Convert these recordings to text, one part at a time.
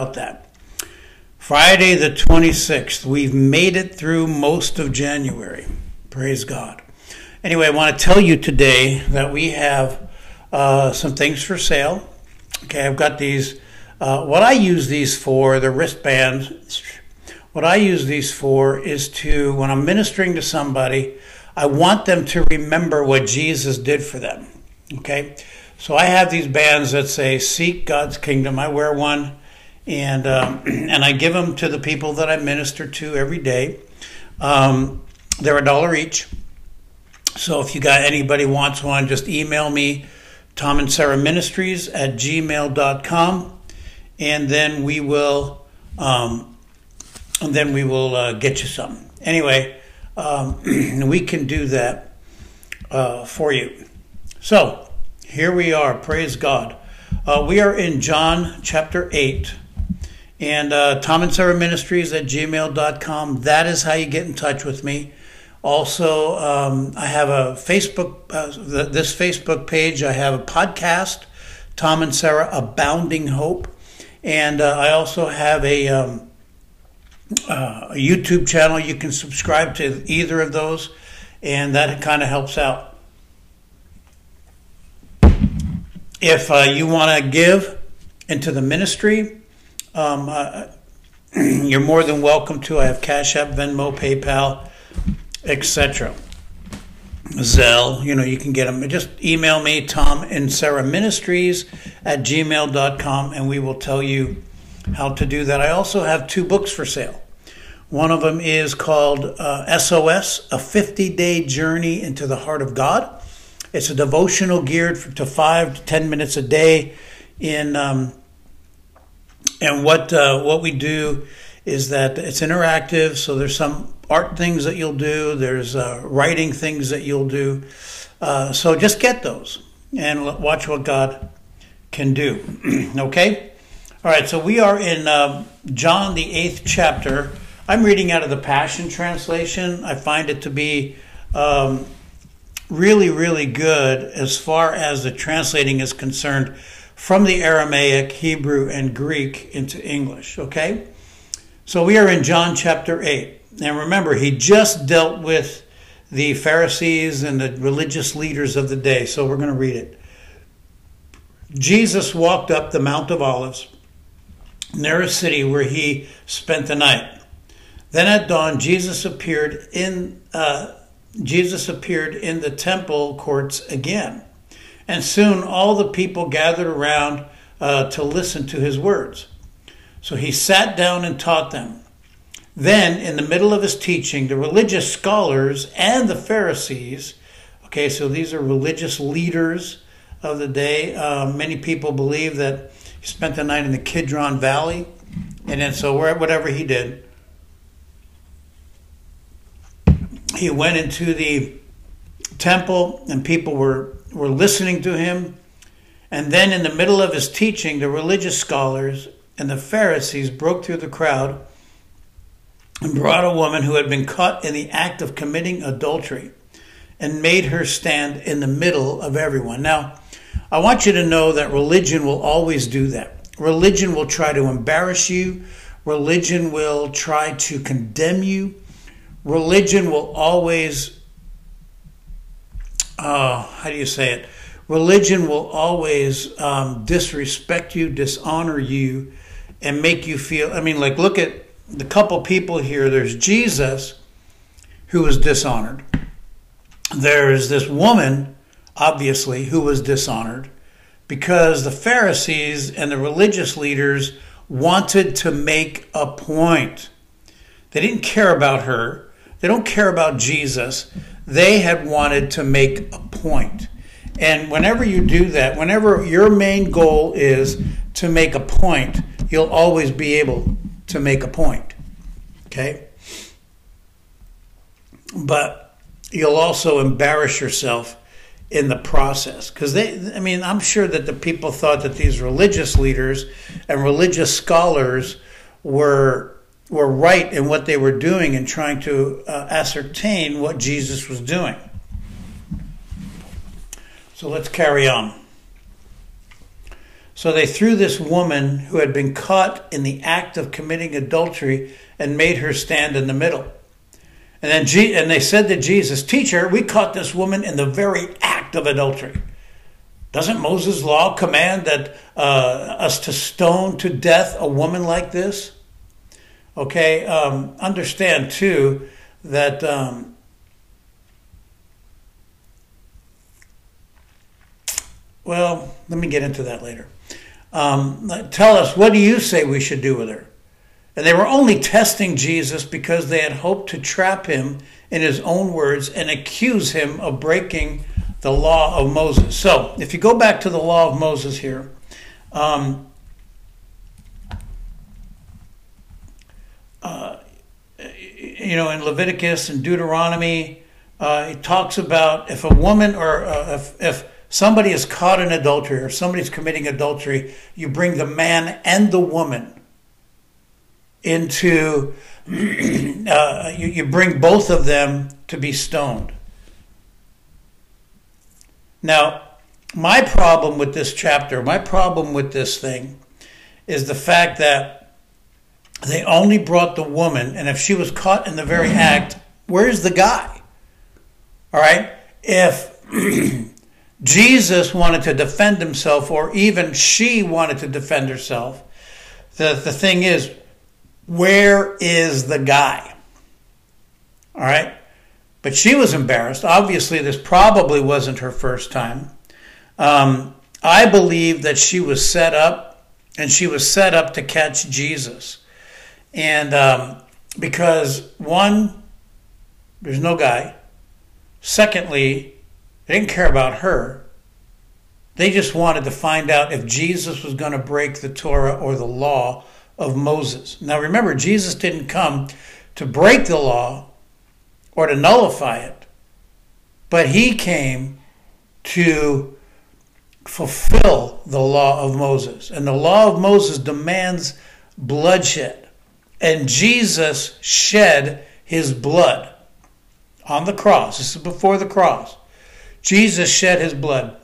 about that. Friday the 26th, we've made it through most of January. Praise God. Anyway, I want to tell you today that we have uh, some things for sale. Okay, I've got these. Uh, what I use these for, the wristbands, what I use these for is to, when I'm ministering to somebody, I want them to remember what Jesus did for them. Okay, so I have these bands that say "Seek God's Kingdom." I wear one, and um, and I give them to the people that I minister to every day. Um, they're a dollar each. So if you got anybody wants one, just email me, Tom and Sarah Ministries at gmail.com, and then we will um, and then we will uh, get you some. Anyway, um, we can do that uh, for you. So here we are. Praise God. Uh, we are in John chapter 8. And uh, Tom and Sarah Ministries at gmail.com. That is how you get in touch with me. Also, um, I have a Facebook, uh, this Facebook page. I have a podcast, Tom and Sarah Abounding Hope. And uh, I also have a, um, uh, a YouTube channel. You can subscribe to either of those, and that kind of helps out. If uh, you want to give into the ministry, um, uh, you're more than welcome to. I have Cash App, Venmo, PayPal, etc. Zelle, you know, you can get them. Just email me, Tom and Sarah Ministries at gmail.com, and we will tell you how to do that. I also have two books for sale. One of them is called uh, SOS, A 50 Day Journey into the Heart of God. It's a devotional geared to five to 10 minutes a day in um, and what uh, what we do is that it's interactive. So there's some art things that you'll do. There's uh, writing things that you'll do. Uh, so just get those and watch what God can do. okay. All right. So we are in uh, John the eighth chapter. I'm reading out of the Passion Translation. I find it to be um, really, really good as far as the translating is concerned from the Aramaic, Hebrew, and Greek into English. Okay? So we are in John chapter 8. And remember, he just dealt with the Pharisees and the religious leaders of the day. So we're going to read it. Jesus walked up the Mount of Olives near a city where he spent the night. Then at dawn, Jesus appeared in uh, Jesus appeared in the temple courts again and soon all the people gathered around uh, to listen to his words. So he sat down and taught them. Then, in the middle of his teaching, the religious scholars and the Pharisees, okay, so these are religious leaders of the day. Uh, many people believe that he spent the night in the Kidron Valley. And then, so whatever he did, he went into the temple and people were were listening to him. And then, in the middle of his teaching, the religious scholars and the Pharisees broke through the crowd and brought a woman who had been caught in the act of committing adultery and made her stand in the middle of everyone. Now, I want you to know that religion will always do that. Religion will try to embarrass you, religion will try to condemn you, religion will always uh, how do you say it? Religion will always um, disrespect you, dishonor you, and make you feel. I mean, like, look at the couple people here. There's Jesus, who was dishonored. There's this woman, obviously, who was dishonored because the Pharisees and the religious leaders wanted to make a point. They didn't care about her. They don't care about Jesus they had wanted to make a point. And whenever you do that, whenever your main goal is to make a point, you'll always be able to make a point. Okay? But you'll also embarrass yourself in the process. Because they, I mean, I'm sure that the people thought that these religious leaders and religious scholars were were right in what they were doing and trying to uh, ascertain what Jesus was doing. So let's carry on. So they threw this woman who had been caught in the act of committing adultery and made her stand in the middle. And then Je- and they said to Jesus, "Teacher, we caught this woman in the very act of adultery. Doesn't Moses' law command that uh, us to stone to death a woman like this?" Okay, um, understand too that um, well, let me get into that later. Um, tell us, what do you say we should do with her? And they were only testing Jesus because they had hoped to trap him in his own words and accuse him of breaking the law of Moses. So, if you go back to the law of Moses here, um, uh, you know, in Leviticus and Deuteronomy, uh, it talks about if a woman or uh, if, if somebody is caught in adultery or somebody's committing adultery, you bring the man and the woman into, uh, you, you bring both of them to be stoned. Now, my problem with this chapter, my problem with this thing, is the fact that they only brought the woman, and if she was caught in the very act, where's the guy? All right? If Jesus wanted to defend himself, or even she wanted to defend herself. The, the thing is, where is the guy? All right? But she was embarrassed. Obviously, this probably wasn't her first time. Um, I believe that she was set up, and she was set up to catch Jesus. And um, because, one, there's no guy. Secondly, they didn't care about her. They just wanted to find out if Jesus was going to break the Torah or the law of Moses. Now remember, Jesus didn't come to break the law or to nullify it, but he came to fulfill the law of Moses. And the law of Moses demands bloodshed. And Jesus shed his blood on the cross. This is before the cross. Jesus shed his blood.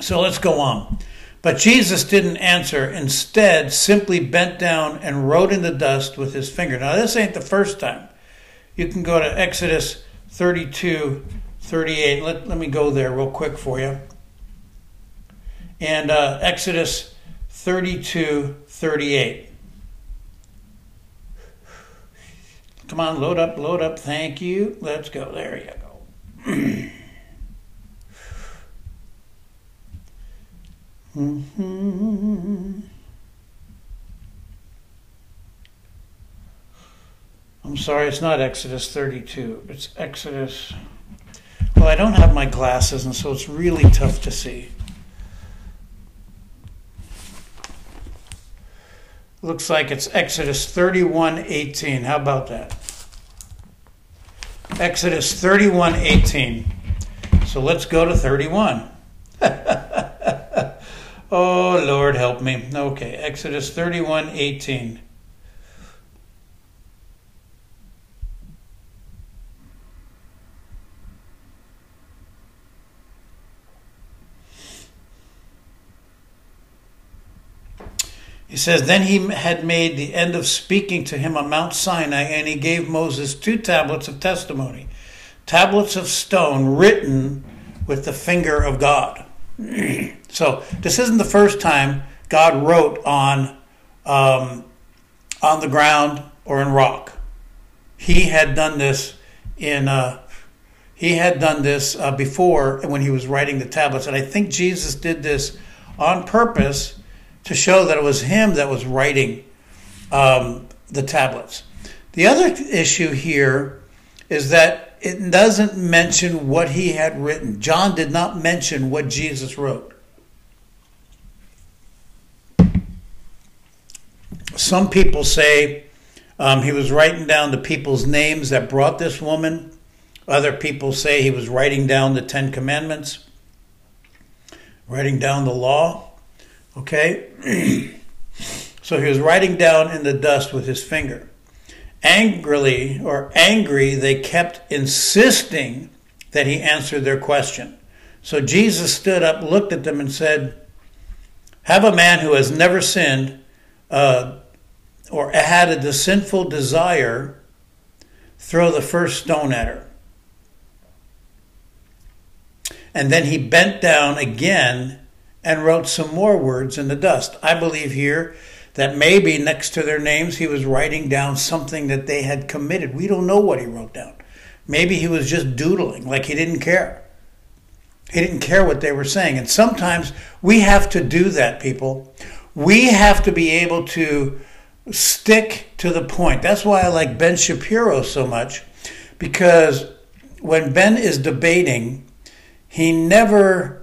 So let's go on. But Jesus didn't answer. Instead, simply bent down and wrote in the dust with his finger. Now, this ain't the first time. You can go to Exodus 32, 38. Let, let me go there real quick for you. And uh, Exodus 32, 38. Come on, load up, load up. Thank you. Let's go. There you go. Mm-hmm. I'm sorry, it's not Exodus 32. It's Exodus. Well, I don't have my glasses, and so it's really tough to see. Looks like it's Exodus 31:18. How about that? Exodus 31:18. So let's go to 31. Oh, Lord, help me. Okay, Exodus 31 18. He says, Then he had made the end of speaking to him on Mount Sinai, and he gave Moses two tablets of testimony, tablets of stone written with the finger of God. so this isn't the first time God wrote on um, on the ground or in rock. He had done this in uh, he had done this uh, before when he was writing the tablets, and I think Jesus did this on purpose to show that it was him that was writing um, the tablets. The other issue here is that it doesn't mention what he had written. John did not mention what Jesus wrote. Some people say um, he was writing down the people's names that brought this woman. Other people say he was writing down the Ten Commandments, writing down the law. Okay? so he was writing down in the dust with his finger. Angrily or angry, they kept insisting that he answer their question. So Jesus stood up, looked at them, and said, Have a man who has never sinned uh, or had a sinful desire throw the first stone at her. And then he bent down again and wrote some more words in the dust. I believe here that maybe next to their names he was writing down something that they had committed. We don't know what he wrote down. Maybe he was just doodling, like he didn't care. He didn't care what they were saying. And sometimes we have to do that, people. We have to be able to stick to the point. That's why I like Ben Shapiro so much, because when Ben is debating, he never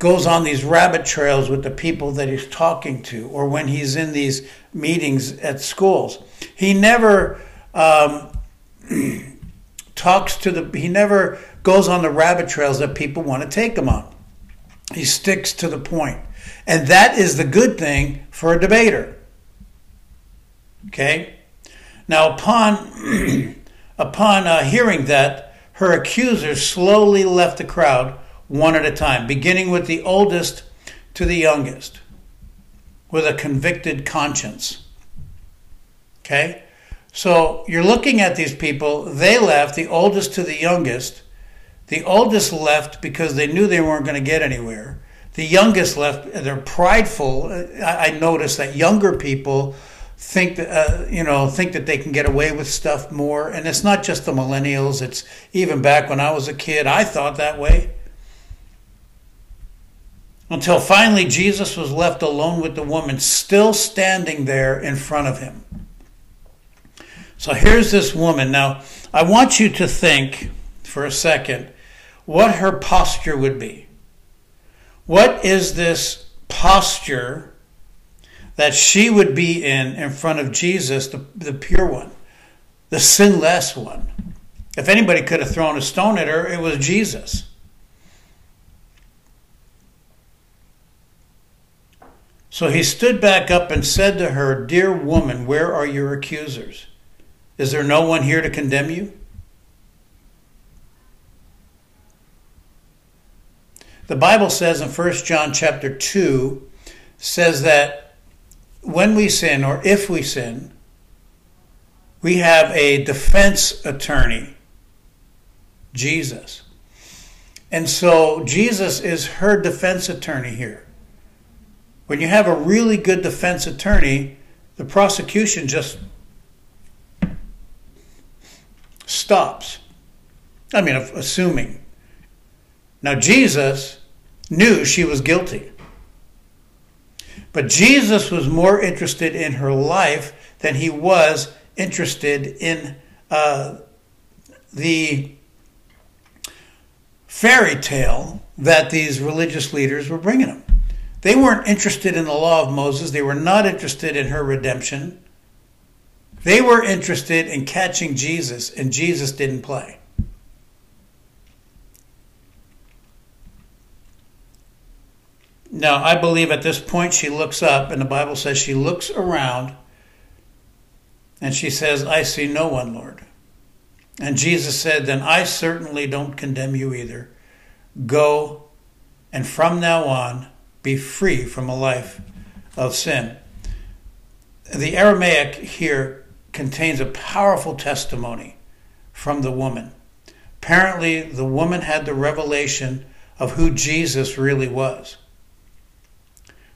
goes on these rabbit trails with the people that he's talking to, or when he's in these meetings at schools. He never um, talks to the, he never goes on the rabbit trails that people want to take him on. He sticks to the point. And that is the good thing for a debater. Okay? Now, upon, upon uh, hearing that, her accusers slowly left the crowd one at a time, beginning with the oldest to the youngest, with a convicted conscience. Okay? So you're looking at these people, they left, the oldest to the youngest. The oldest left because they knew they weren't going to get anywhere. The youngest left, they're prideful. I, I noticed that younger people think that uh, you know think that they can get away with stuff more and it's not just the millennials it's even back when i was a kid i thought that way until finally jesus was left alone with the woman still standing there in front of him so here's this woman now i want you to think for a second what her posture would be what is this posture that she would be in in front of Jesus, the, the pure one, the sinless one. If anybody could have thrown a stone at her, it was Jesus. So he stood back up and said to her, Dear woman, where are your accusers? Is there no one here to condemn you? The Bible says in 1 John chapter 2 says that when we sin or if we sin, we have a defense attorney, Jesus. And so Jesus is her defense attorney here. When you have a really good defense attorney, the prosecution just stops. I mean, assuming. Now, Jesus knew she was guilty. But Jesus was more interested in her life than he was interested in uh, the fairy tale that these religious leaders were bringing him. They weren't interested in the law of Moses, they were not interested in her redemption. They were interested in catching Jesus, and Jesus didn't play. Now, I believe at this point she looks up, and the Bible says she looks around and she says, I see no one, Lord. And Jesus said, Then I certainly don't condemn you either. Go, and from now on, be free from a life of sin. The Aramaic here contains a powerful testimony from the woman. Apparently, the woman had the revelation of who Jesus really was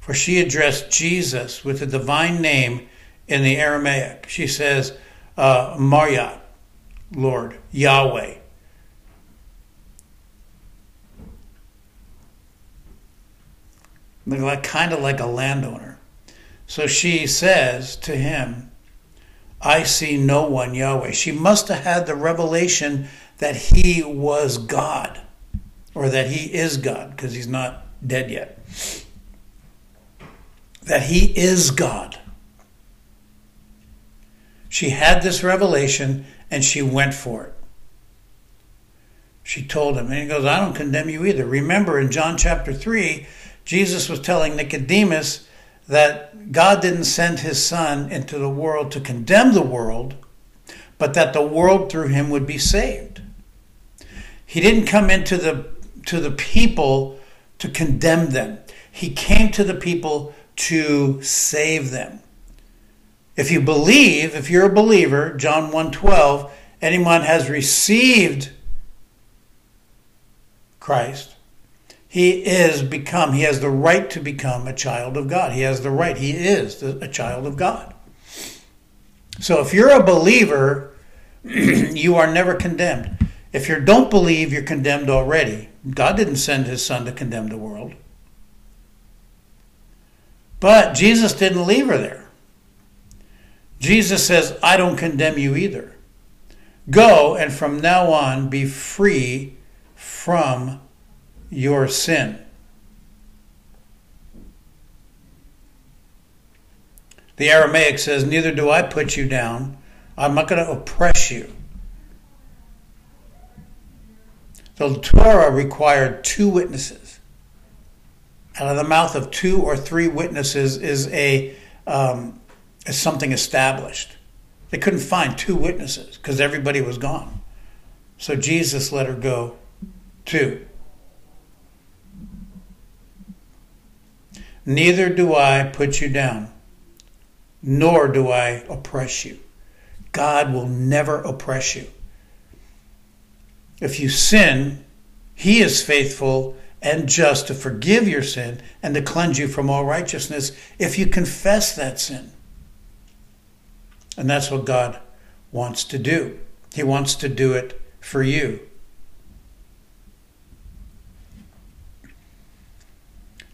for she addressed Jesus with the divine name in the Aramaic. She says, uh, Lord, Yahweh. Like, kind of like a landowner. So she says to him, I see no one, Yahweh. She must have had the revelation that he was God, or that he is God, because he's not dead yet that he is God. She had this revelation and she went for it. She told him, and he goes, I don't condemn you either. Remember in John chapter 3, Jesus was telling Nicodemus that God didn't send his son into the world to condemn the world, but that the world through him would be saved. He didn't come into the to the people to condemn them. He came to the people to save them. If you believe, if you're a believer, John 1:12, anyone has received Christ, he is become, he has the right to become a child of God. He has the right, he is a child of God. So if you're a believer, you are never condemned. If you don't believe, you're condemned already. God didn't send his son to condemn the world. But Jesus didn't leave her there. Jesus says, I don't condemn you either. Go and from now on be free from your sin. The Aramaic says, Neither do I put you down. I'm not going to oppress you. The Torah required two witnesses. Out of the mouth of two or three witnesses is a um, is something established. They couldn't find two witnesses because everybody was gone. So Jesus let her go too. Neither do I put you down, nor do I oppress you. God will never oppress you. If you sin, He is faithful and just to forgive your sin and to cleanse you from all righteousness if you confess that sin. And that's what God wants to do. He wants to do it for you.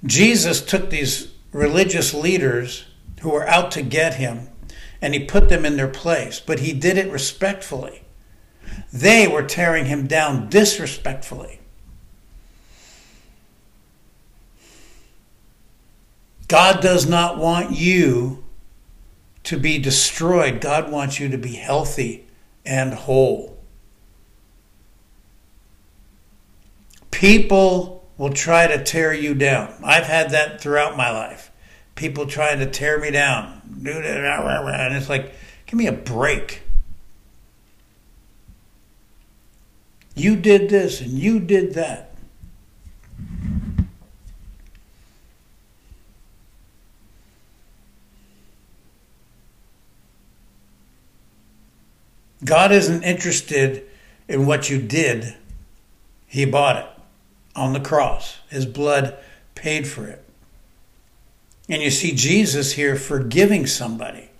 Jesus took these religious leaders who were out to get him and he put them in their place, but he did it respectfully. They were tearing him down disrespectfully. God does not want you to be destroyed. God wants you to be healthy and whole. People will try to tear you down. I've had that throughout my life. People trying to tear me down. And it's like, give me a break. You did this and you did that. God isn't interested in what you did. He bought it on the cross. His blood paid for it. And you see Jesus here forgiving somebody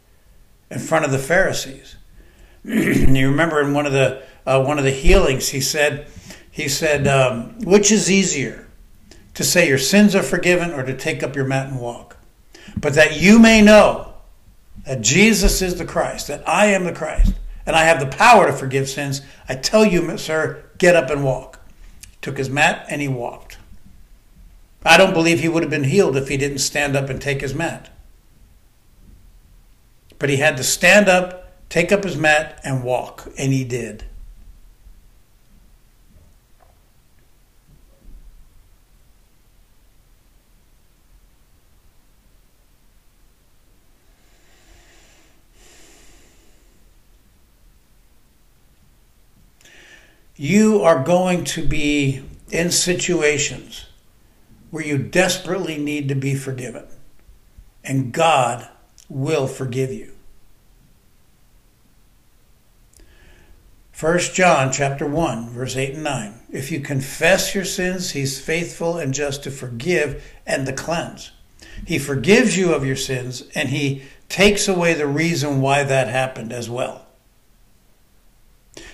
in front of the Pharisees. you remember in one of the uh, one of the healings, he said, he said, um, which is easier, to say your sins are forgiven or to take up your mat and walk? But that you may know that Jesus is the Christ, that I am the Christ, and I have the power to forgive sins, I tell you, sir, get up and walk. Took his mat and he walked. I don't believe he would have been healed if he didn't stand up and take his mat. But he had to stand up, take up his mat, and walk, and he did. You are going to be in situations where you desperately need to be forgiven. And God will forgive you. 1 John chapter 1 verse 8 and 9 If you confess your sins he's faithful and just to forgive and to cleanse. He forgives you of your sins and he takes away the reason why that happened as well.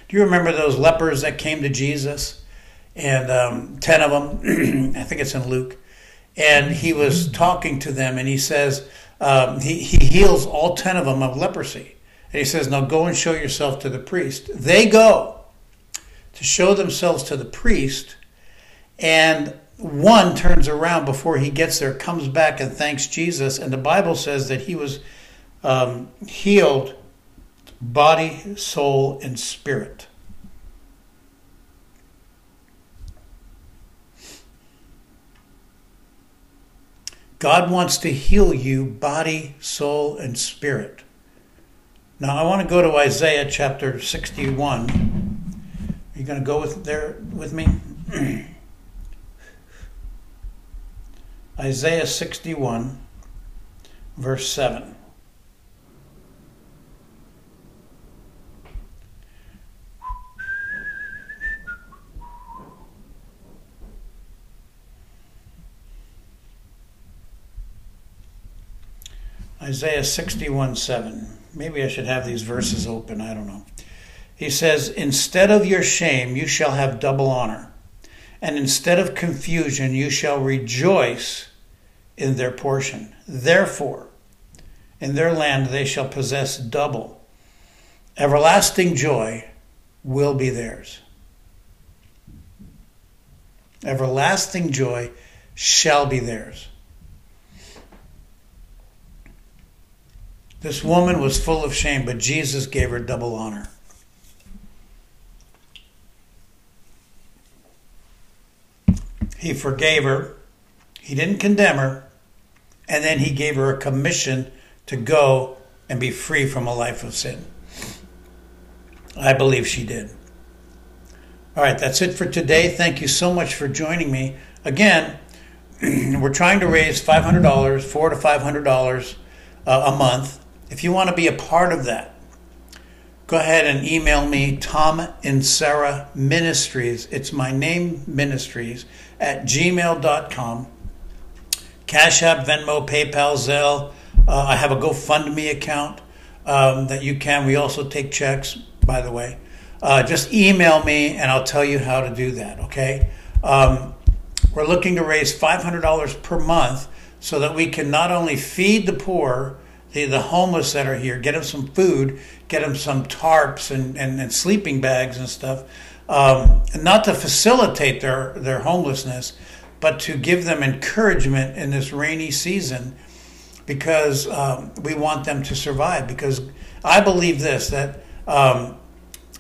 Do you remember those lepers that came to Jesus? And um, 10 of them, I think it's in Luke. And he was talking to them and he says, um, he, he heals all 10 of them of leprosy. And he says, Now go and show yourself to the priest. They go to show themselves to the priest. And one turns around before he gets there, comes back and thanks Jesus. And the Bible says that he was um, healed body, soul, and spirit. God wants to heal you body, soul, and spirit. Now I want to go to Isaiah chapter 61. Are you going to go with there with me? Isaiah 61, verse 7. Isaiah 61 7. Maybe I should have these verses open. I don't know. He says, Instead of your shame, you shall have double honor, and instead of confusion, you shall rejoice in their portion. Therefore, in their land they shall possess double. Everlasting joy will be theirs. Everlasting joy shall be theirs. This woman was full of shame, but Jesus gave her double honor. He forgave her, he didn't condemn her, and then he gave her a commission to go and be free from a life of sin. I believe she did. All right, that's it for today. Thank you so much for joining me. Again, we're trying to raise $500, four to $500 uh, a month if you want to be a part of that, go ahead and email me, Tom and Sarah Ministries. It's my name, Ministries, at gmail.com. Cash App, Venmo, PayPal, Zelle. Uh, I have a GoFundMe account um, that you can. We also take checks, by the way. Uh, just email me and I'll tell you how to do that, okay? Um, we're looking to raise $500 per month so that we can not only feed the poor, the, the homeless that are here, get them some food, get them some tarps and, and, and sleeping bags and stuff, um, not to facilitate their, their homelessness, but to give them encouragement in this rainy season because um, we want them to survive. Because I believe this that um,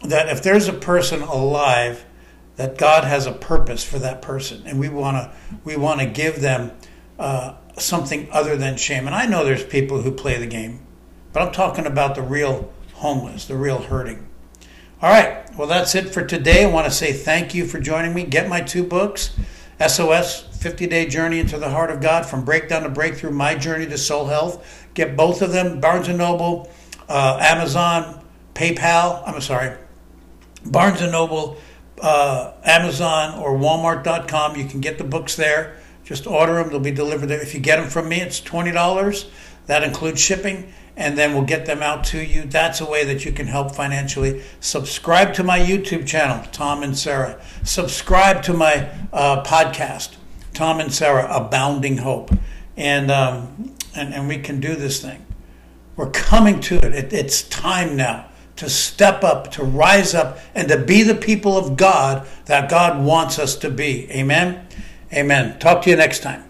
that if there's a person alive, that God has a purpose for that person, and we want to we want to give them uh, something other than shame. And I know there's people who play the game, but I'm talking about the real homeless, the real hurting. All right, well, that's it for today. I want to say thank you for joining me. Get my two books SOS 50 Day Journey into the Heart of God from Breakdown to Breakthrough My Journey to Soul Health. Get both of them Barnes and Noble, uh, Amazon, PayPal. I'm sorry, Barnes and Noble, uh, Amazon, or Walmart.com. You can get the books there. Just order them, they'll be delivered there. If you get them from me, it's $20. That includes shipping, and then we'll get them out to you. That's a way that you can help financially. Subscribe to my YouTube channel, Tom and Sarah. Subscribe to my uh, podcast, Tom and Sarah, Abounding Hope. And, um, and, and we can do this thing. We're coming to it. it. It's time now to step up, to rise up, and to be the people of God that God wants us to be. Amen. Amen. Talk to you next time.